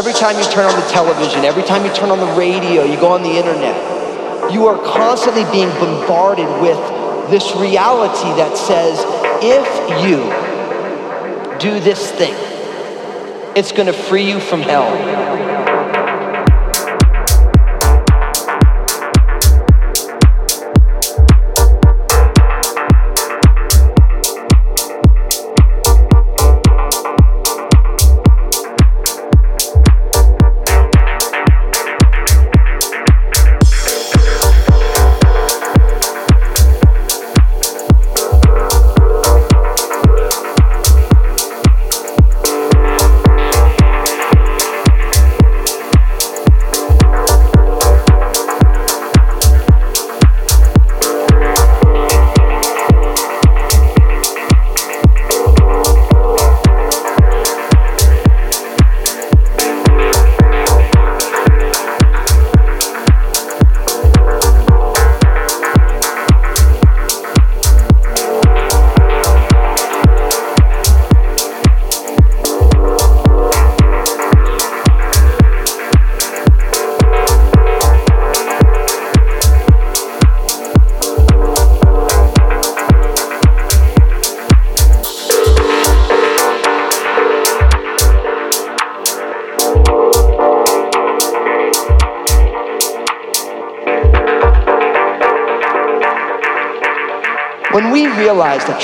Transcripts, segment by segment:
Every time you turn on the television, every time you turn on the radio, you go on the internet, you are constantly being bombarded with this reality that says, if you do this thing, it's gonna free you from hell.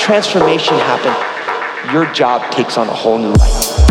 Transformation happened, your job takes on a whole new life.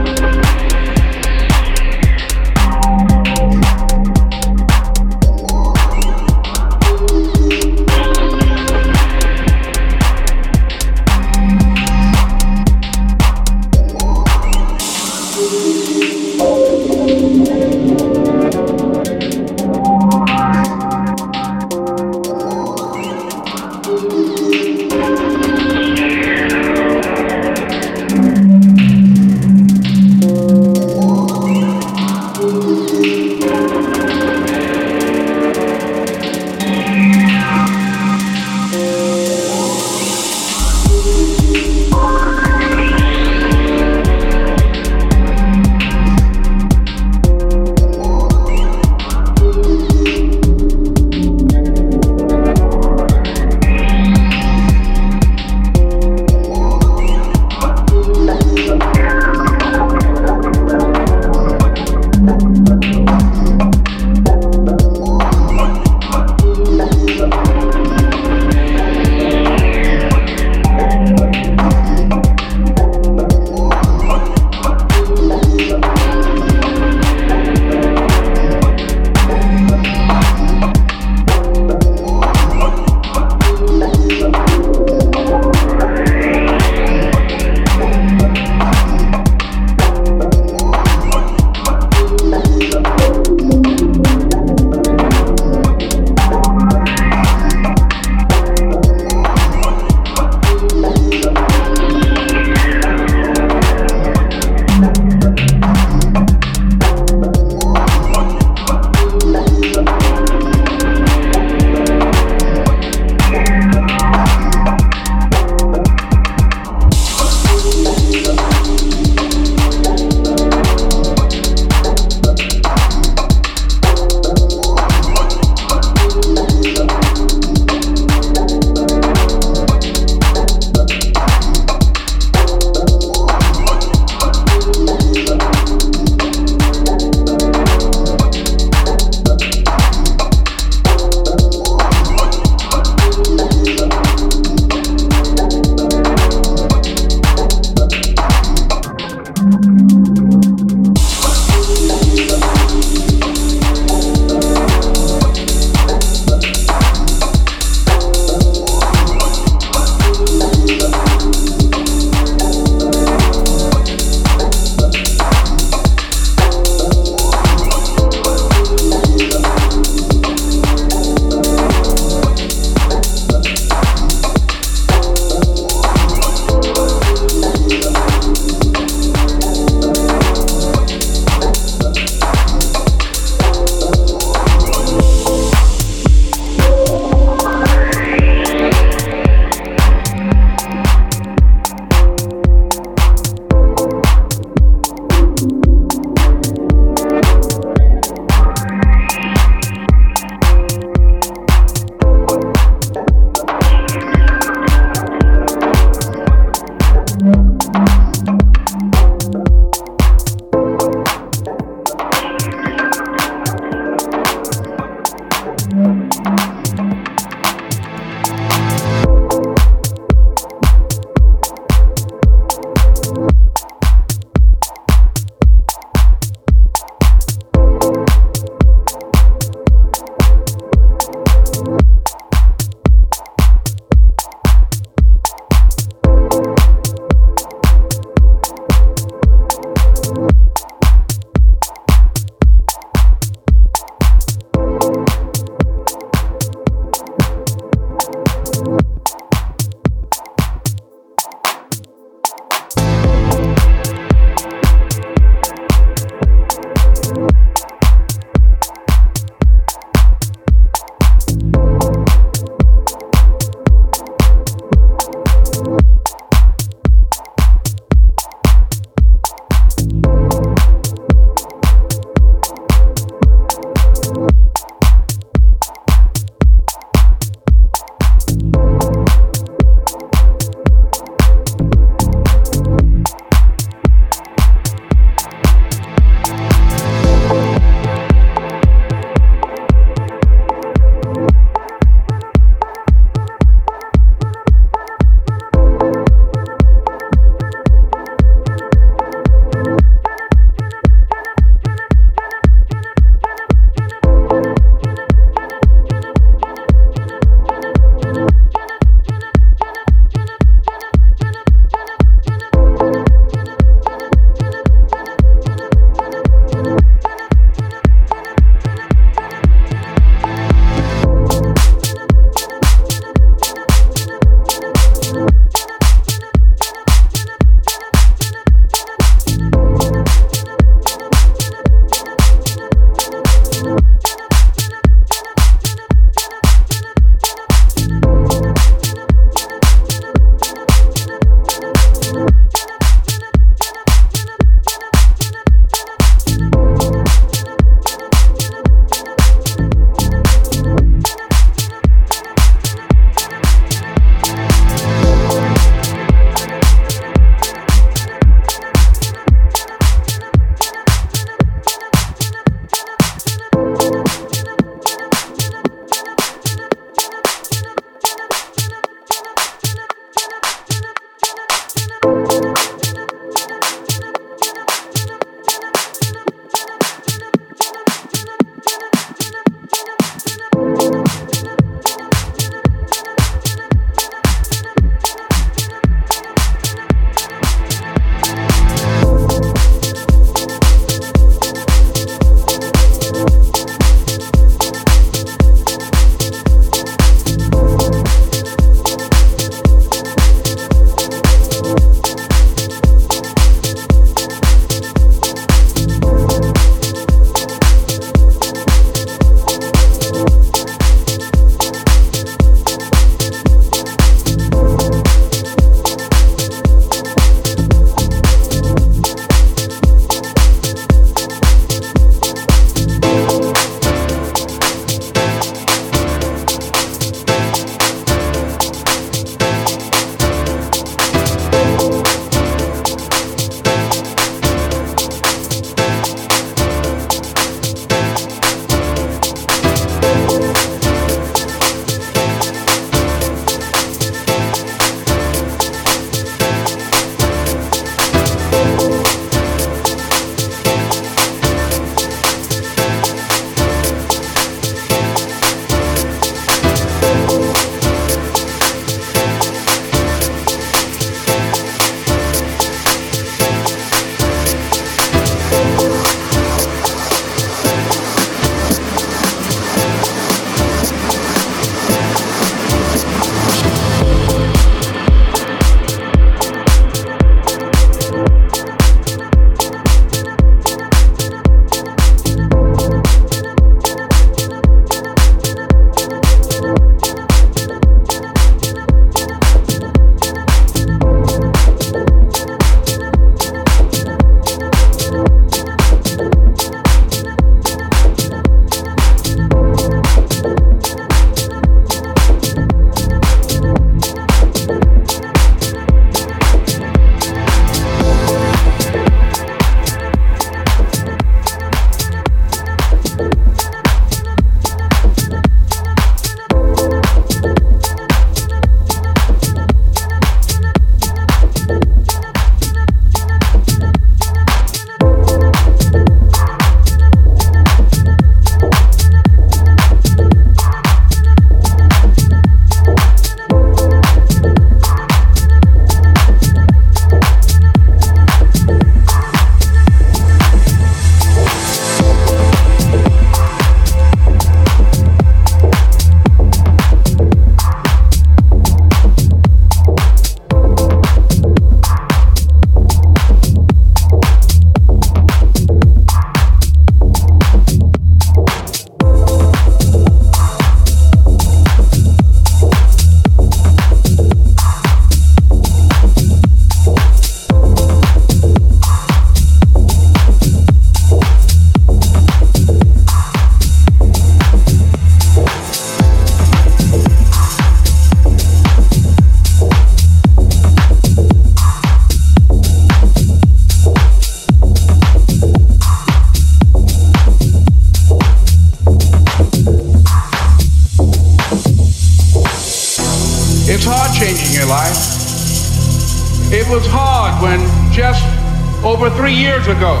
Three years ago,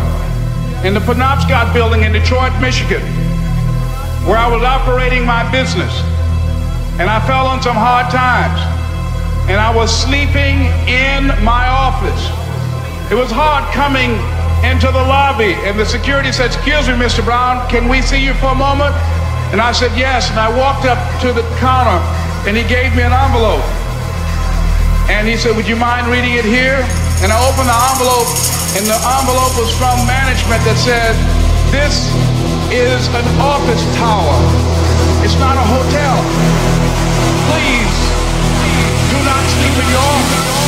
in the Penobscot building in Detroit, Michigan, where I was operating my business, and I fell on some hard times, and I was sleeping in my office. It was hard coming into the lobby, and the security said, Excuse me, Mr. Brown, can we see you for a moment? And I said, Yes. And I walked up to the counter, and he gave me an envelope. And he said, Would you mind reading it here? And I opened the envelope, and the envelope was from management that said, This is an office tower. It's not a hotel. Please do not sleep in your office.